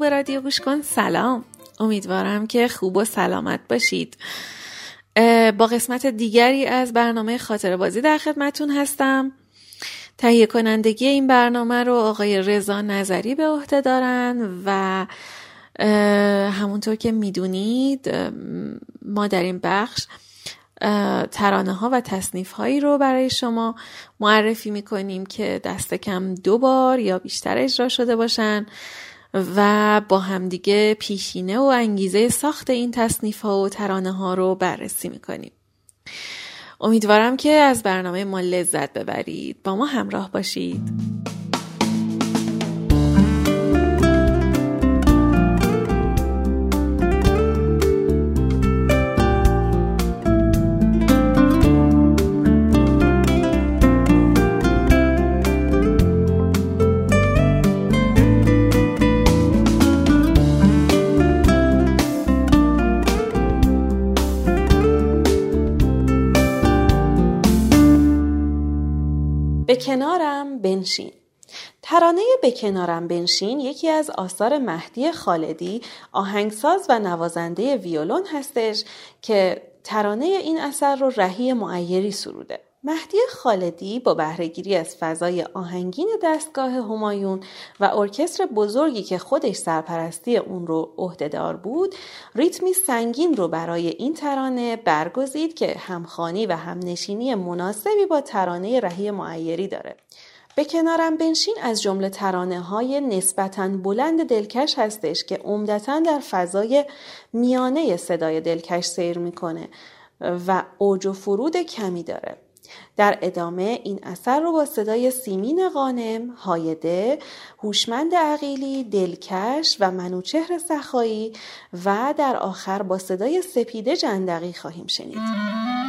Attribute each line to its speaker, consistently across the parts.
Speaker 1: خوب رادیو گوش کن. سلام. امیدوارم که خوب و سلامت باشید. با قسمت دیگری از برنامه خاطر بازی در خدمتون هستم. تهیه کنندگی این برنامه رو آقای رضا نظری به عهده دارن و همونطور که می‌دونید ما در این بخش ترانه ها و تصنیف هایی رو برای شما معرفی می‌کنیم که دست کم دو بار یا بیشتر اجرا شده باشن. و با همدیگه پیشینه و انگیزه ساخت این تصنیف ها و ترانه ها رو بررسی می‌کنیم. امیدوارم که از برنامه ما لذت ببرید. با ما همراه باشید. کنارم بنشین. ترانه به کنارم بنشین یکی از آثار مهدی خالدی آهنگساز و نوازنده ویولون هستش که ترانه این اثر رو رهی معیری سروده. مهدی خالدی با بهرهگیری از فضای آهنگین دستگاه همایون و ارکستر بزرگی که خودش سرپرستی اون رو عهدهدار بود ریتمی سنگین رو برای این ترانه برگزید که همخانی و همنشینی مناسبی با ترانه رهی معیری داره. به کنارم بنشین از جمله ترانه های نسبتاً بلند دلکش هستش که عمدتا در فضای میانه صدای دلکش سیر می‌کنه و اوج و فرود کمی داره. در ادامه این اثر رو با صدای سیمین قانم، هایده، هوشمند عقیلی، دلکش و منوچهر سخایی و در آخر با صدای سپیده جندقی خواهیم شنید.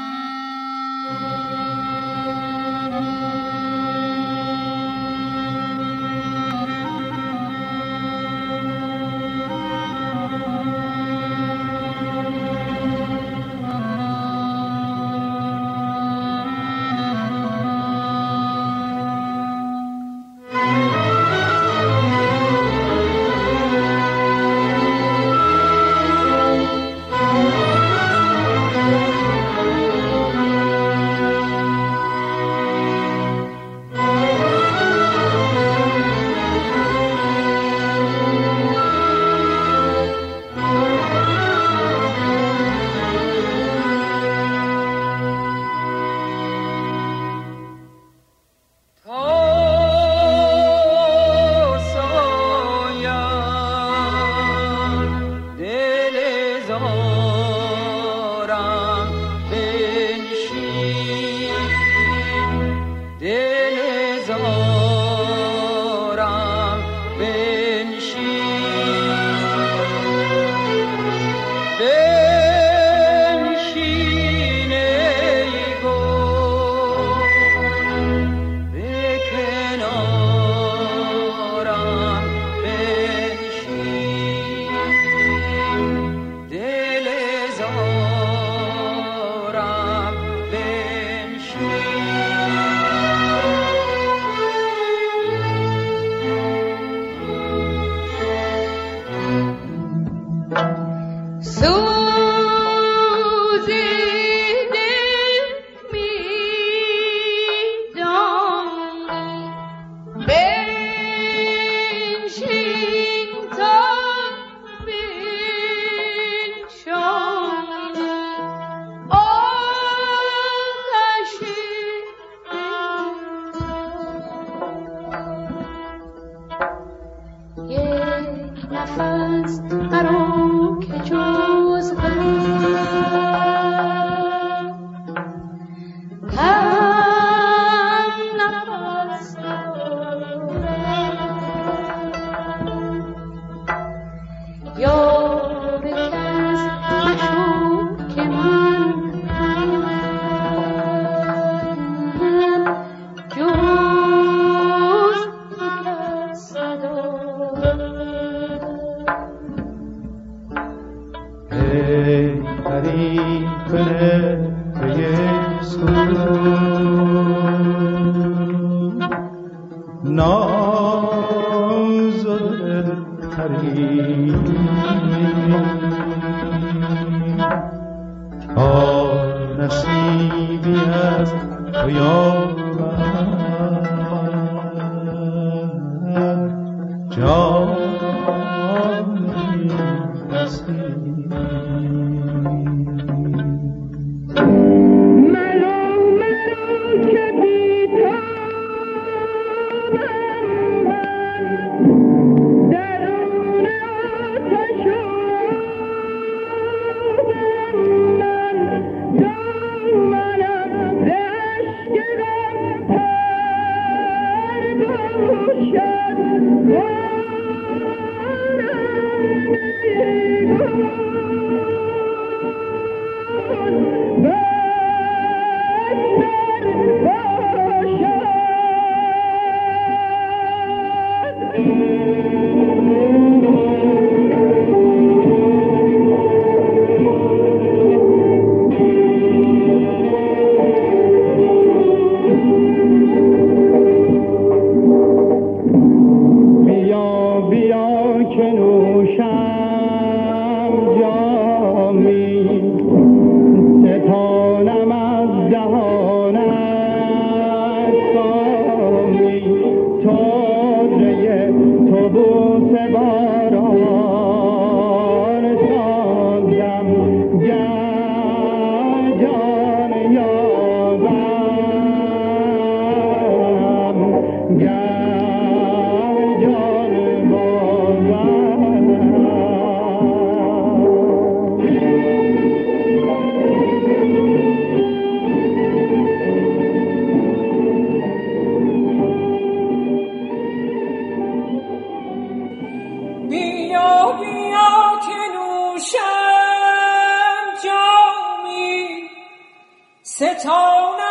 Speaker 2: It's on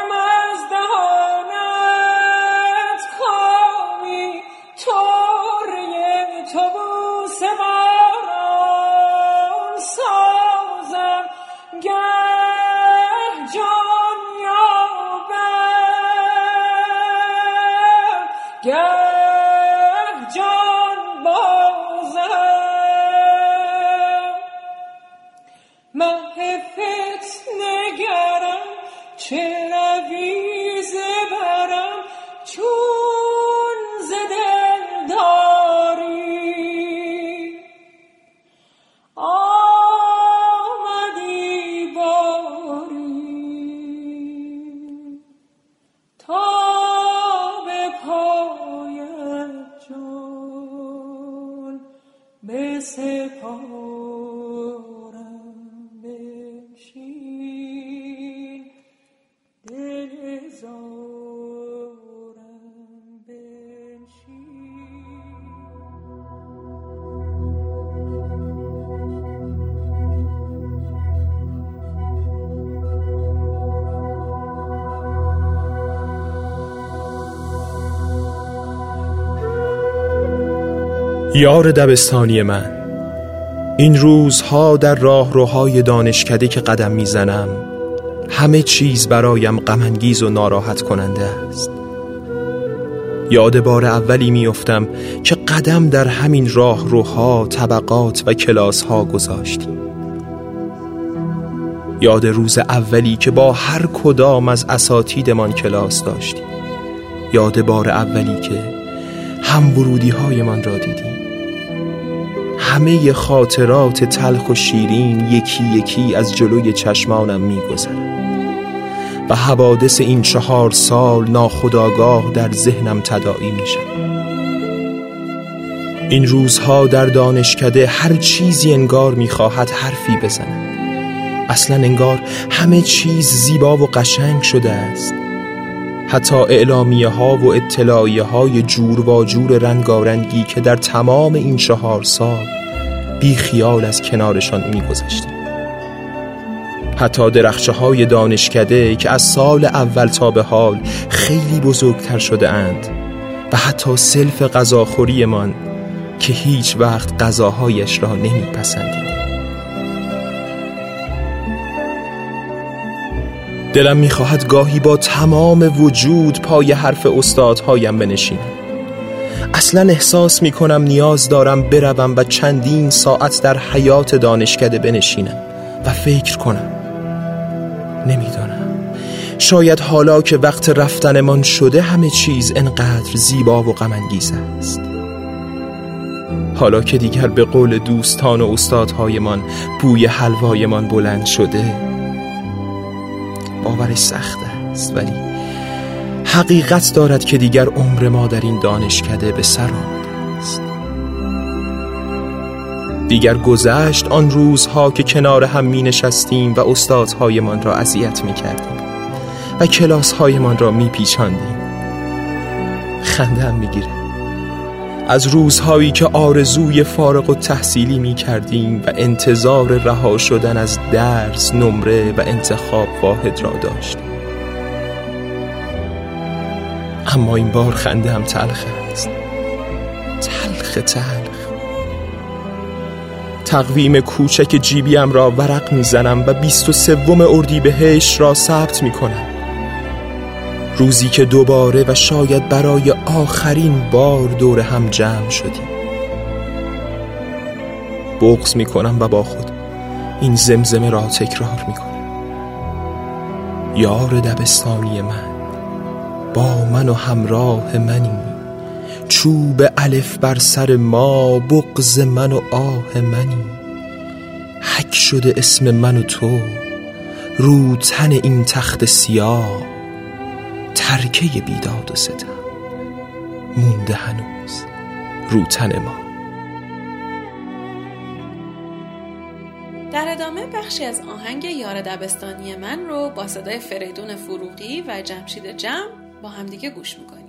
Speaker 2: یار دبستانی من. این روزها در راه روهای دانشکده که قدم می‌زنم همه چیز برایم غمانگیز و ناراحت کننده است. یاد بار اولی میافتم که قدم در همین راه روها طبقات و کلاس ها گذاشتیم. یاد روز اولی که با هر کدام از اساتیدمان کلاس داشتیم. یاد بار اولی که هم ورودی من را دیدیم. همه خاطرات تلخ و شیرین یکی یکی از جلوی چشمانم میگذرد و حوادث این چهار سال ناخداگاه در ذهنم تداعی میشن. این روزها در دانشکده هر چیزی انگار می‌خواهد حرفی بزند اصلا انگار همه چیز زیبا و قشنگ شده است. حتی اعلامیه ها و اطلاعیه های جورواجور رنگارنگی که در تمام این چهار سال بی خیال از کنارشان میگذشتیم حتی درخت های دانشکده که از سال اول تا به حال خیلی بزرگتر شده اند و حتی سلف غذاخوریمان که هیچ وقت غذاهایش را نمیپسندید دلم می‌خواهد گاهی با تمام وجود پای حرف استادهایم بنشینم. اصلا احساس می کنم نیاز دارم بروم و چندین ساعت در حیات دانشکده بنشینم و فکر کنم. نمی‌دانم. شاید حالا که وقت رفتنمان شده همه چیز انقدر زیبا و غمانگیز است. حالا که دیگر به قول دوستان و استادهایمان بوی حلوایمان بلند شده باورش سخت است ولی حقیقت دارد که دیگر عمر ما در این دانشکده به سر آمده است. دیگر گذشت آن روزها که کنار هم می نشستیم و استادهایمان را اذیت می کردیم و کلاسهایمان را می پیچاندیم. خندم می گیره از روزهایی که آرزوی فارغ و تحصیلی می کردیم و انتظار رها شدن از درس، نمره و انتخاب واحد را داشتیم. اما این بار خنده هم تلخ است. تلخ تلخ. تقویم کوچک جیبیم را ورق می‌زنم و بیست و سوم اردی بهش را ثبت می کنم روزی که دوباره و شاید برای آخرین بار دور هم جمع شدیم. بغز می کنم و با خود این زمزمه را تکرار می کنم یار دبستانی من. با من و همراه منی. چوب الف بر سر ما بغز من و آه منی. حک شده اسم من و تو رو تن این تخت سیاه. ترکه بیداد و ستم مونده هنوز رو تن ما.
Speaker 1: در ادامه بخشی از آهنگ یار دبستانی من رو با صدای فریدون فروغی و جمشید جمع با همدیگه گوش می‌کنیم.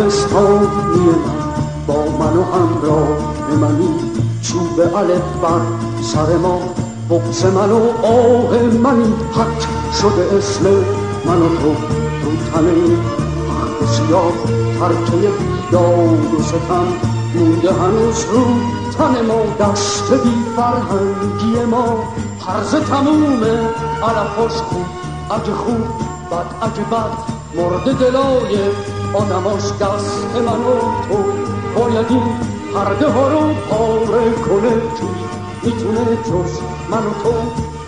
Speaker 3: دبستانی من با من و همراه منی چوب علف بر سر ما بغز من و آه منی. حق شده اسم من و تو رو تنه حق سیاه ترکه بیداد و ستم مونده هنوز رو تن ما. دست بی فرهنگی ما حرز تمومه علفاش خوب. اگه خوب بد. اگه بد مرد دلای آدماش دست من و تو. باید این پرده ها رو پاره کنه کی می‌تونه جز من و تو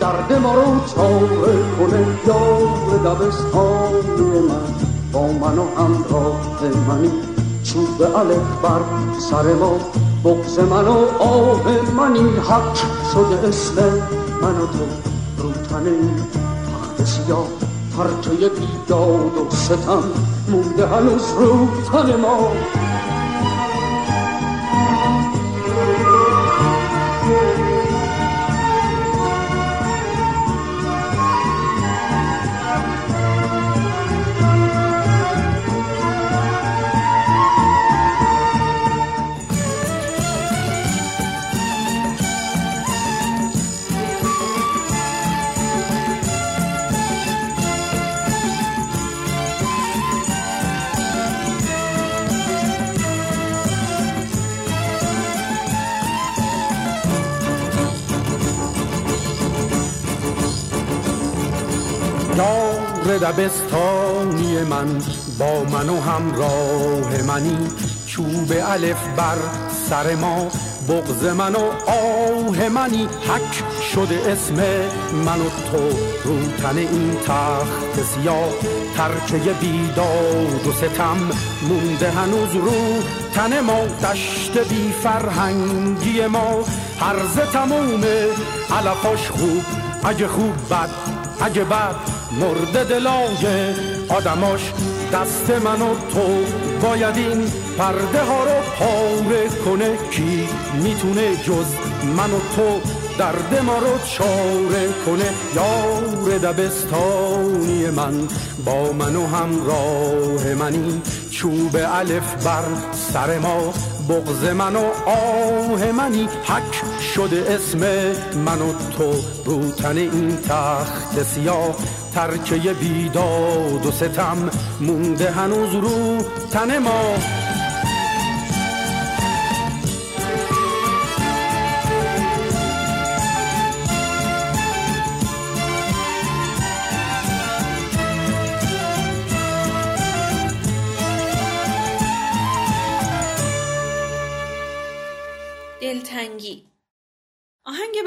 Speaker 3: درد ما رو چاره کنه. یار دبستانی من با من و همراه منی. چوب الف بر سر ما بغز من و آه منی. حق شده اسم من و تو. رو تنه تخت سیاه پرچه بیداد و ستم. مونده هنوز رو تن ما.
Speaker 4: دبستانی من با من و همراه منی. چوب الف بر سر ما بغز من و آه منی. حک شده اسم من و تو رو تن این تخت سیاه. ترکه بیداد و ستم مونده هنوز رو تن ما. دشت بی فرهنگی ما هرز تموم علفاش خوب. اگه خوب بد اگه بد مرد دلای آدماش دست من و تو باید این پرده ها رو پاره کنه کی می‌تونه جز من و تو درد ما رو چاره کنه؟ یار دبستانی من با من و همراه منی. چوب الف بر سر ما بغز من و آه منی. حک شده اسم من و تو. رو تن این تخت سیاه. ترکه بیداد و ستم. مونده هنوز رو تن ما.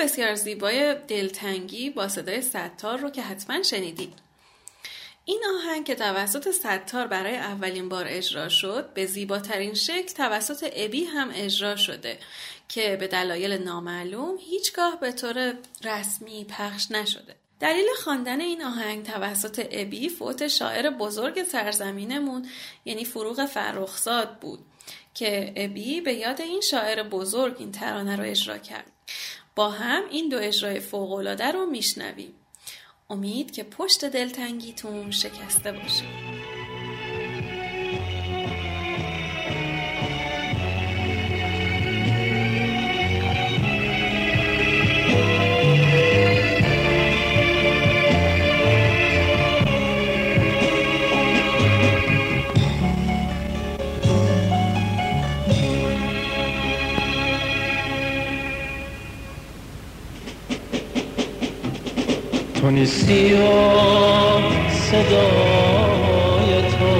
Speaker 1: بسیار زیبای دلتنگی با صدای ستار رو که حتما شنیدید. این آهنگ که توسط ستار برای اولین بار اجرا شد به زیباترین شکل توسط ابی هم اجرا شده که به دلایل نامعلوم هیچگاه به طور رسمی پخش نشده. دلیل خواندن این آهنگ توسط ابی فوت شاعر بزرگ سرزمینمون یعنی فروغ فرخزاد بود که ابی به یاد این شاعر بزرگ این ترانه رو اجرا کرد. با هم این دو اجرای فوقالعاده رو میشنویم. امید که پشت دلتنگیتون شکسته باشه.
Speaker 5: تو نیستی و صدای تو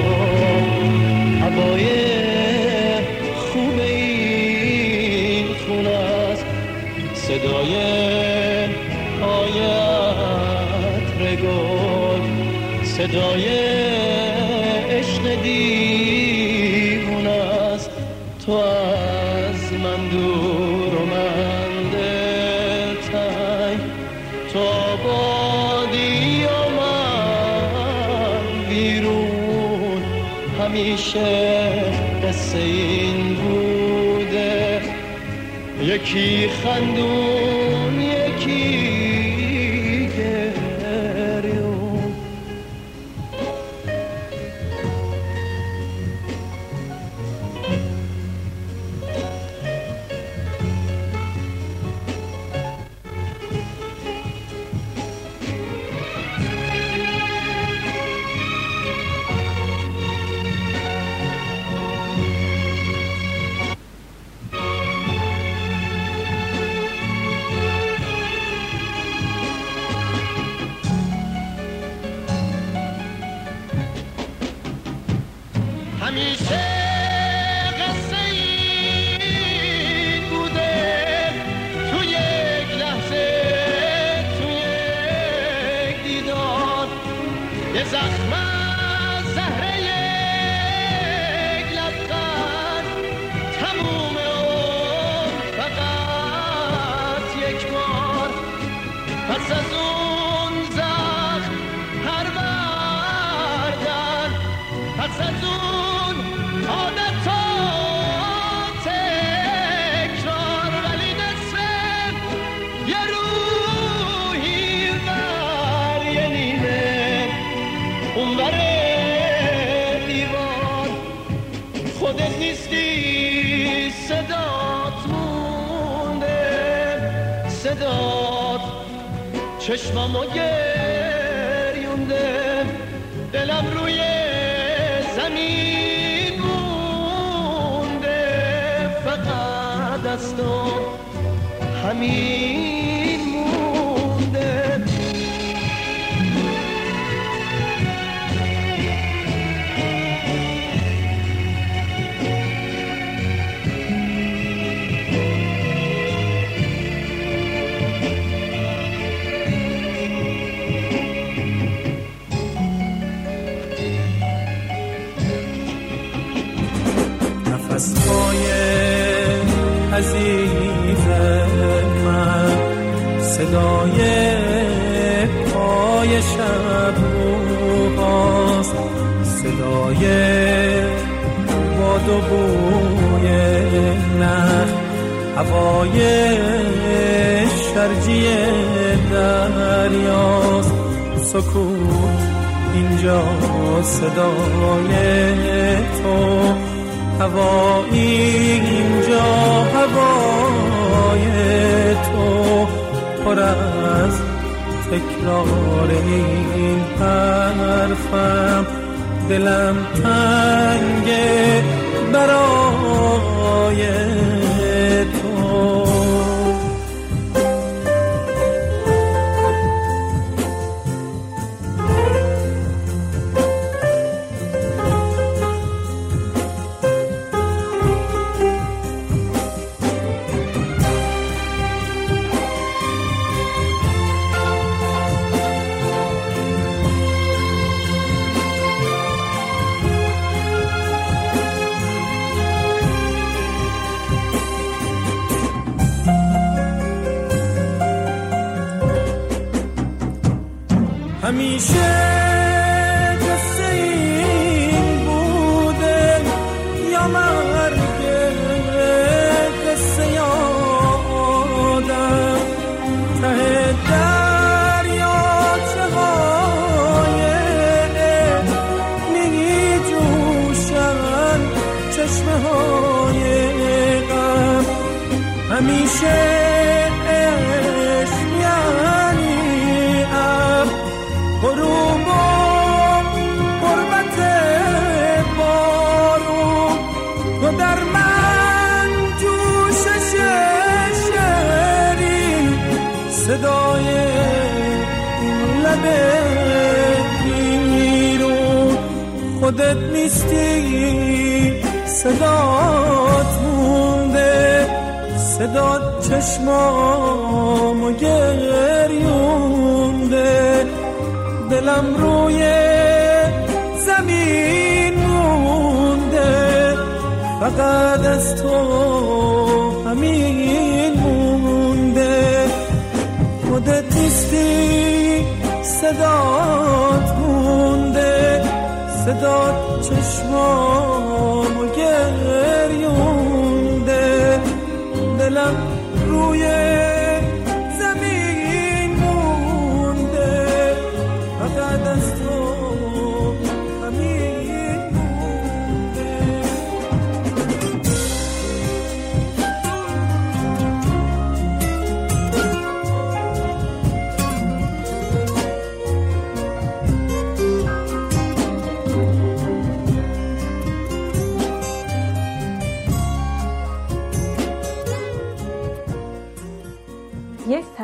Speaker 5: هوای خوب این خونه است. صدای پایت رگل صدای همیشه قصه این بوده. یکی خندون
Speaker 6: صدای تو. هوایی اینجا هوای تو. پر از تکرار این حرفم. دلم تنگه برای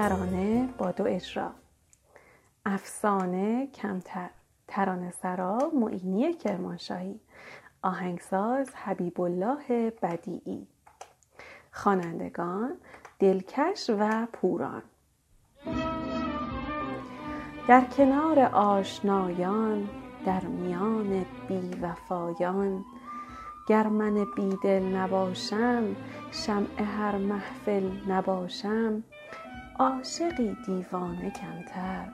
Speaker 1: ترانه با دو اجرا. افسانه کمتر ترانه سرا معینی کرمانشاهی. آهنگساز حبیب الله بدیعی. خوانندگان دلکش و پوران. در کنار آشنایان در میان بی وفایان گر من بیدل نباشم شمع هر محفل نباشم عاشقی دیوانه کمتر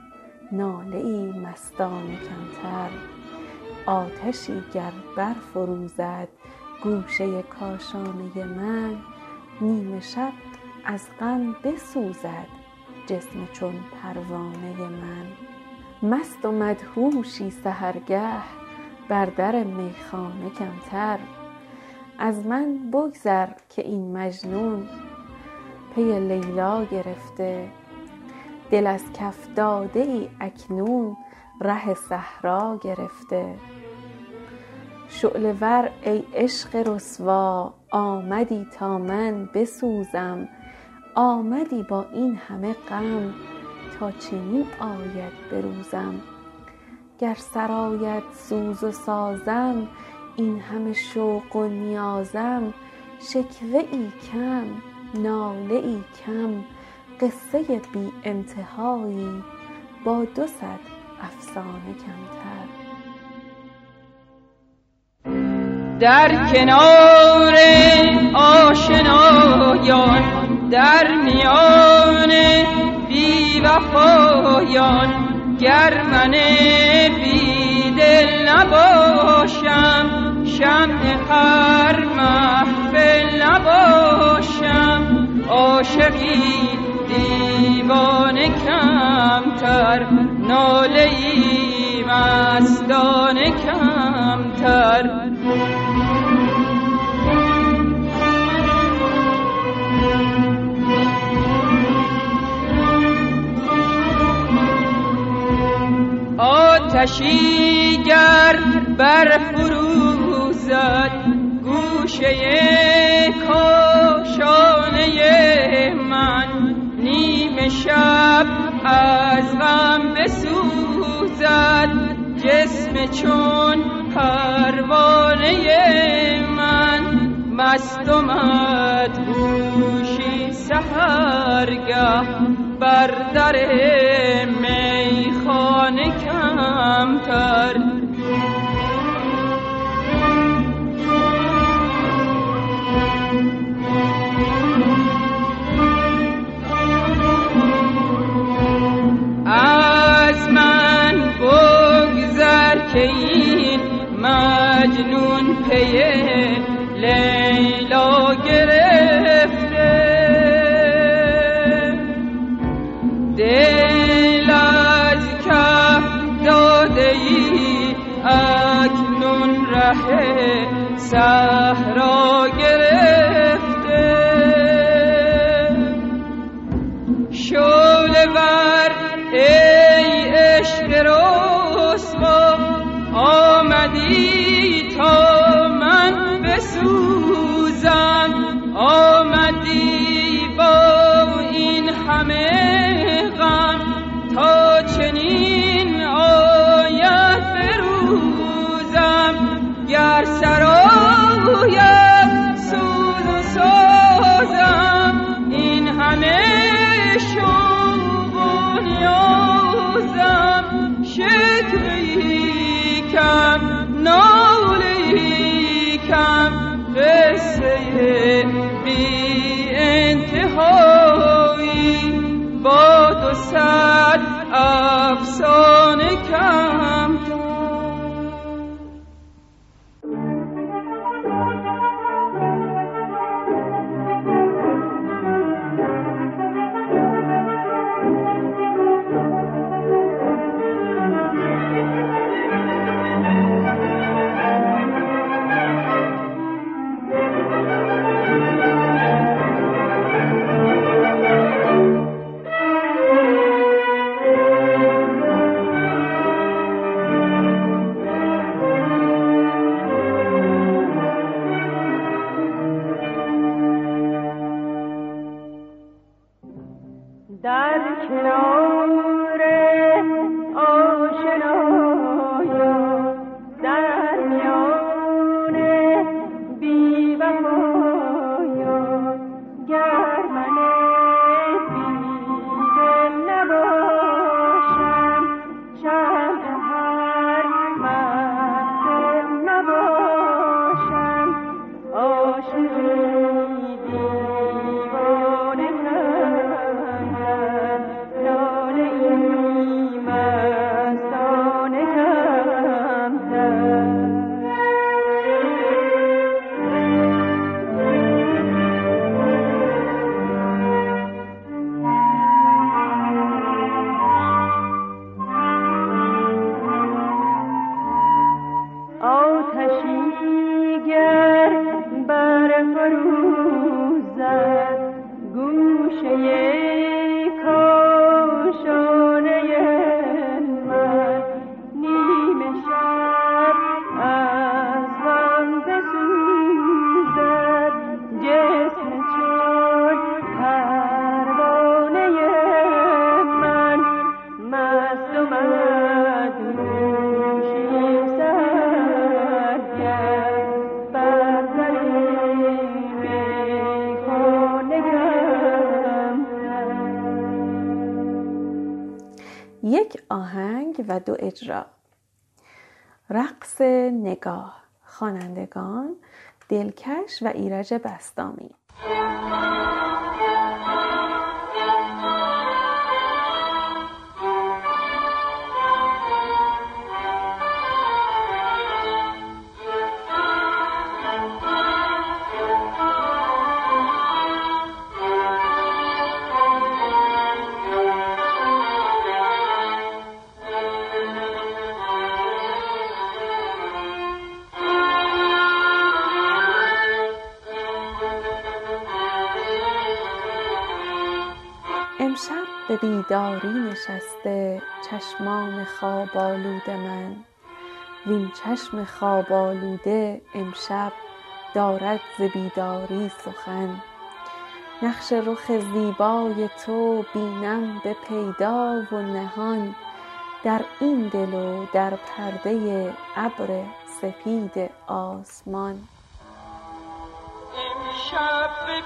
Speaker 1: ناله ای مستانه کمتر. آتشی گر برفروزد گوشه کاشانه من نیمه شب از غم بسوزد جسم چون پروانه من. مست و مدهوشی سحرگه بر در میخانه کمتر. از من بگذر که این مجنون پی لیلا گرفته. دل از کف داده ای اکنون ره صحرا گرفته. شعله ور ای عشق رسوا آمدی تا من بسوزم. آمدی با این همه غم تا چنین آید بروزم. گر سرآید سوز و سازم این همه شوق و نیازم شکوه ای کم. ناله ای کم قصه بی انتهایی با دو صد افسانه کمتر.
Speaker 7: در کنار آشنایان در میان بی وفایان گر من بی دل نباشم شمع هر عاشقی دیوانه کمتر ناله ای مستانه کمتر. آتشی گر بر فروزد گوشه کاشانه من نیم شب از غم بسوزد. جسم چون پروانه من مستمد گوشی سهرگه بر در میخانه کمتر. پی لیلا گرفته. دل از کف داده ای اکنون ره صحرا گرفته. و
Speaker 1: اجرا. رقص نگاه خوانندگان دلکش و ایرج بستامی. بیداری نشسته چشمان خواب آلود من. وین چشم خواب آلوده امشب دارد ز بیداری سخن. نقش رخ زیبای تو بینم به پیدا و نهان. در این دل و در پرده ابر سپید آسمان.
Speaker 7: امشب به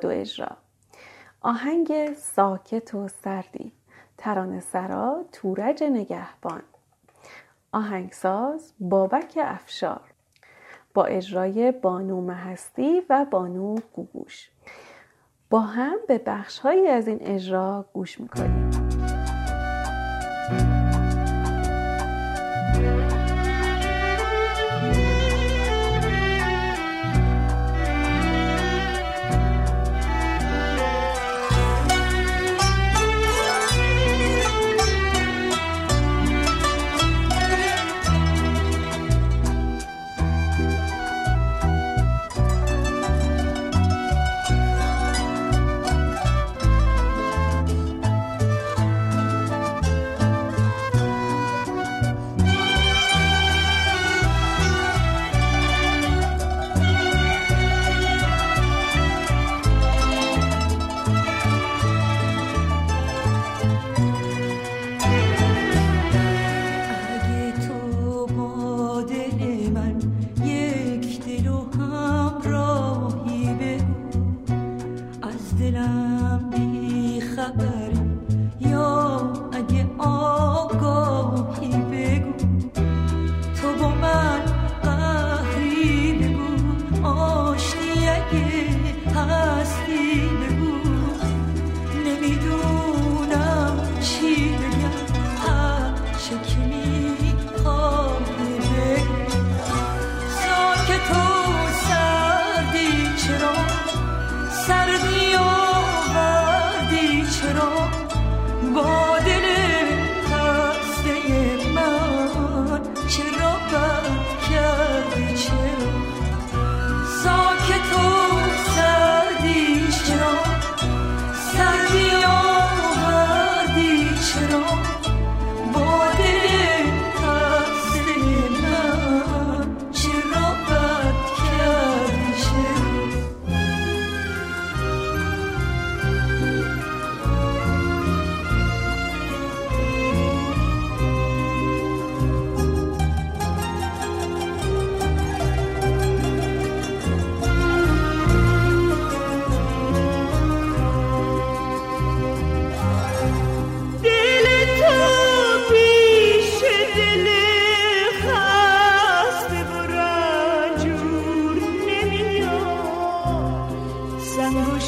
Speaker 7: ایجاد و
Speaker 8: اجرا. آهنگ ساکت و سردی. ترانه سرا تورج نگهبان. آهنگساز بابک افشار. با اجرای بانو مهستی و بانو گوگوش. با هم به بخش هایی از این اجرا گوش می‌کنیم.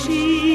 Speaker 1: she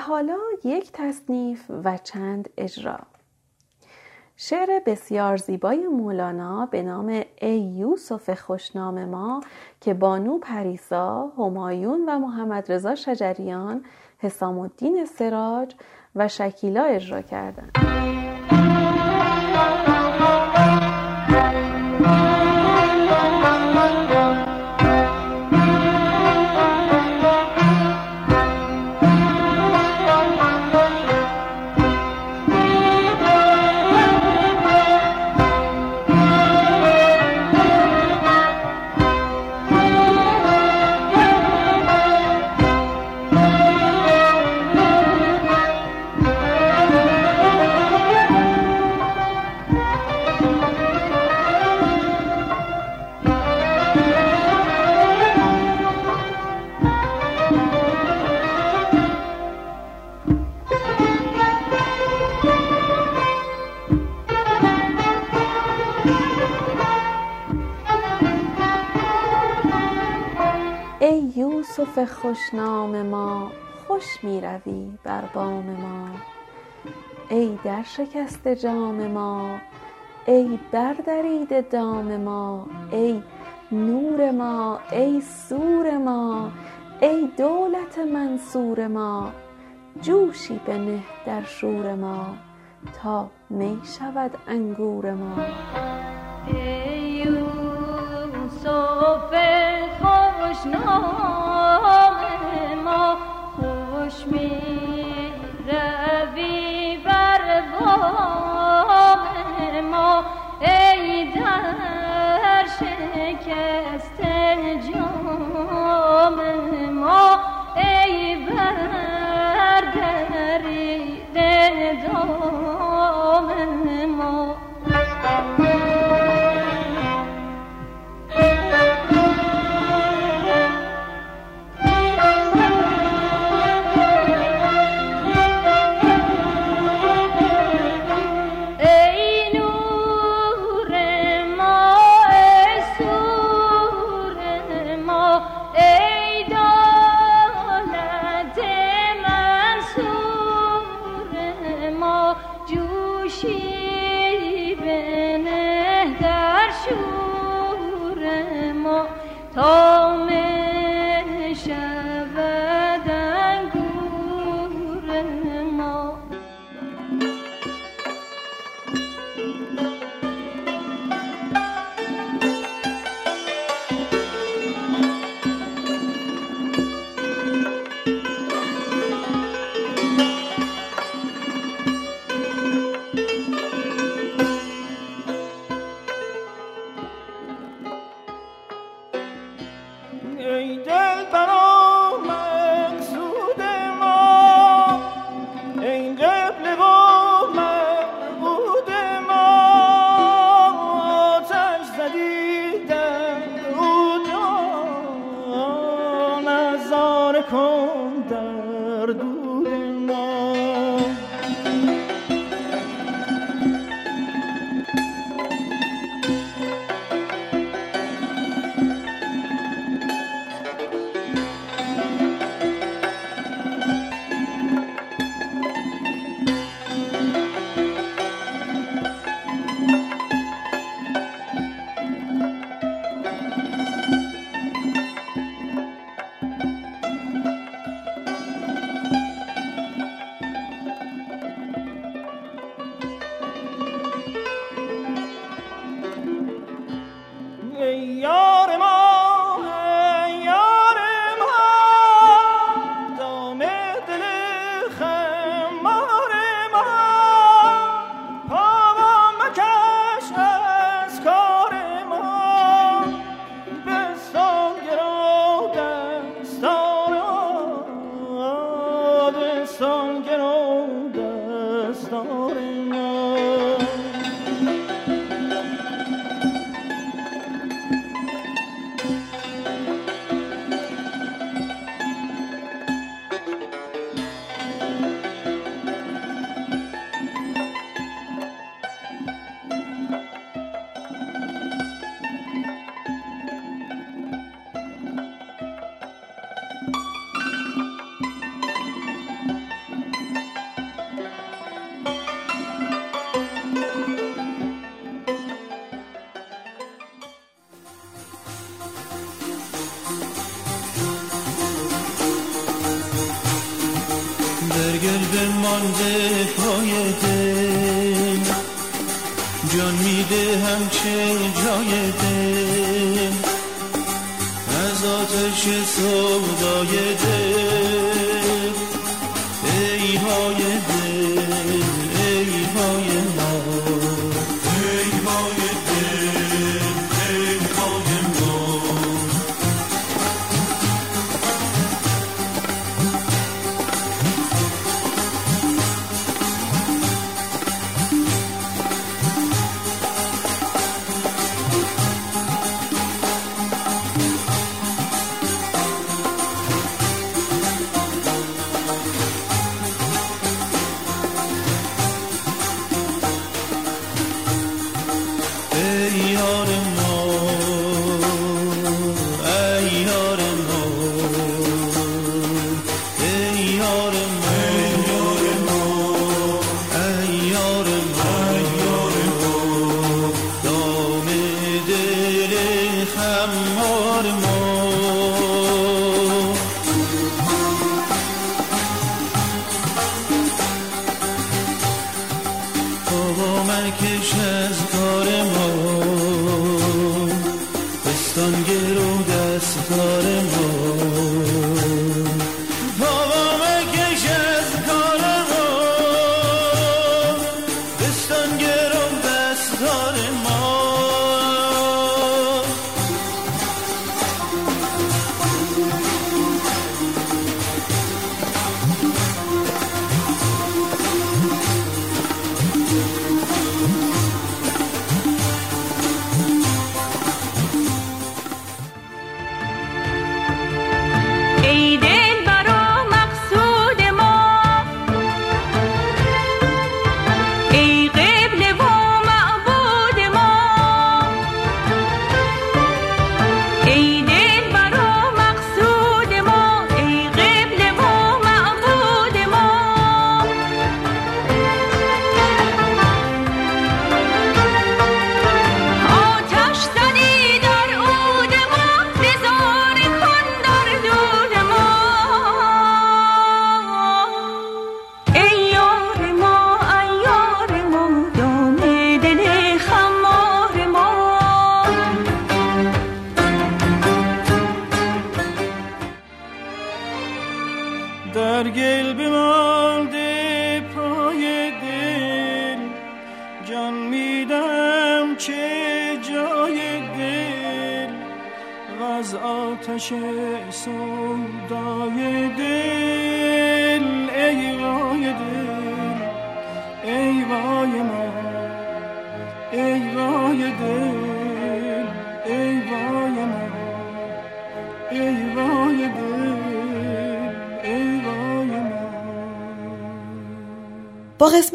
Speaker 1: حالا یک تصنیف و چند اجرا شعر بسیار زیبای مولانا به نام ای یوسف خوشنام ما که بانو پریسا، همایون و محمد رضا شجریان، حسام الدین سراج و شکیلا اجرا کردند. خوشنام ما خوش می روی بر بام ما. ای در شکست جام ما ای بردریده دام ما ای نور ما ای سور ما ای دولت منصور ما. جوشی بنه در شور ما تا می شود انگور ما.
Speaker 8: ای یوسف خوشنام ما خوش می روی بر بام ما. ای در شکست جام ما. ای بردریده دام ما.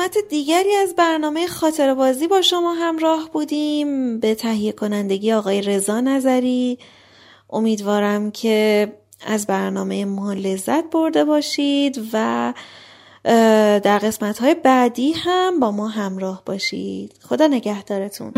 Speaker 9: قسمت دیگری از برنامه خاطر بازی با شما همراه بودیم. به تهیه کنندگی آقای رضا نظری. امیدوارم که از برنامه ما لذت برده باشید و در قسمت های بعدی هم با ما همراه باشید. خدا نگهدارتون.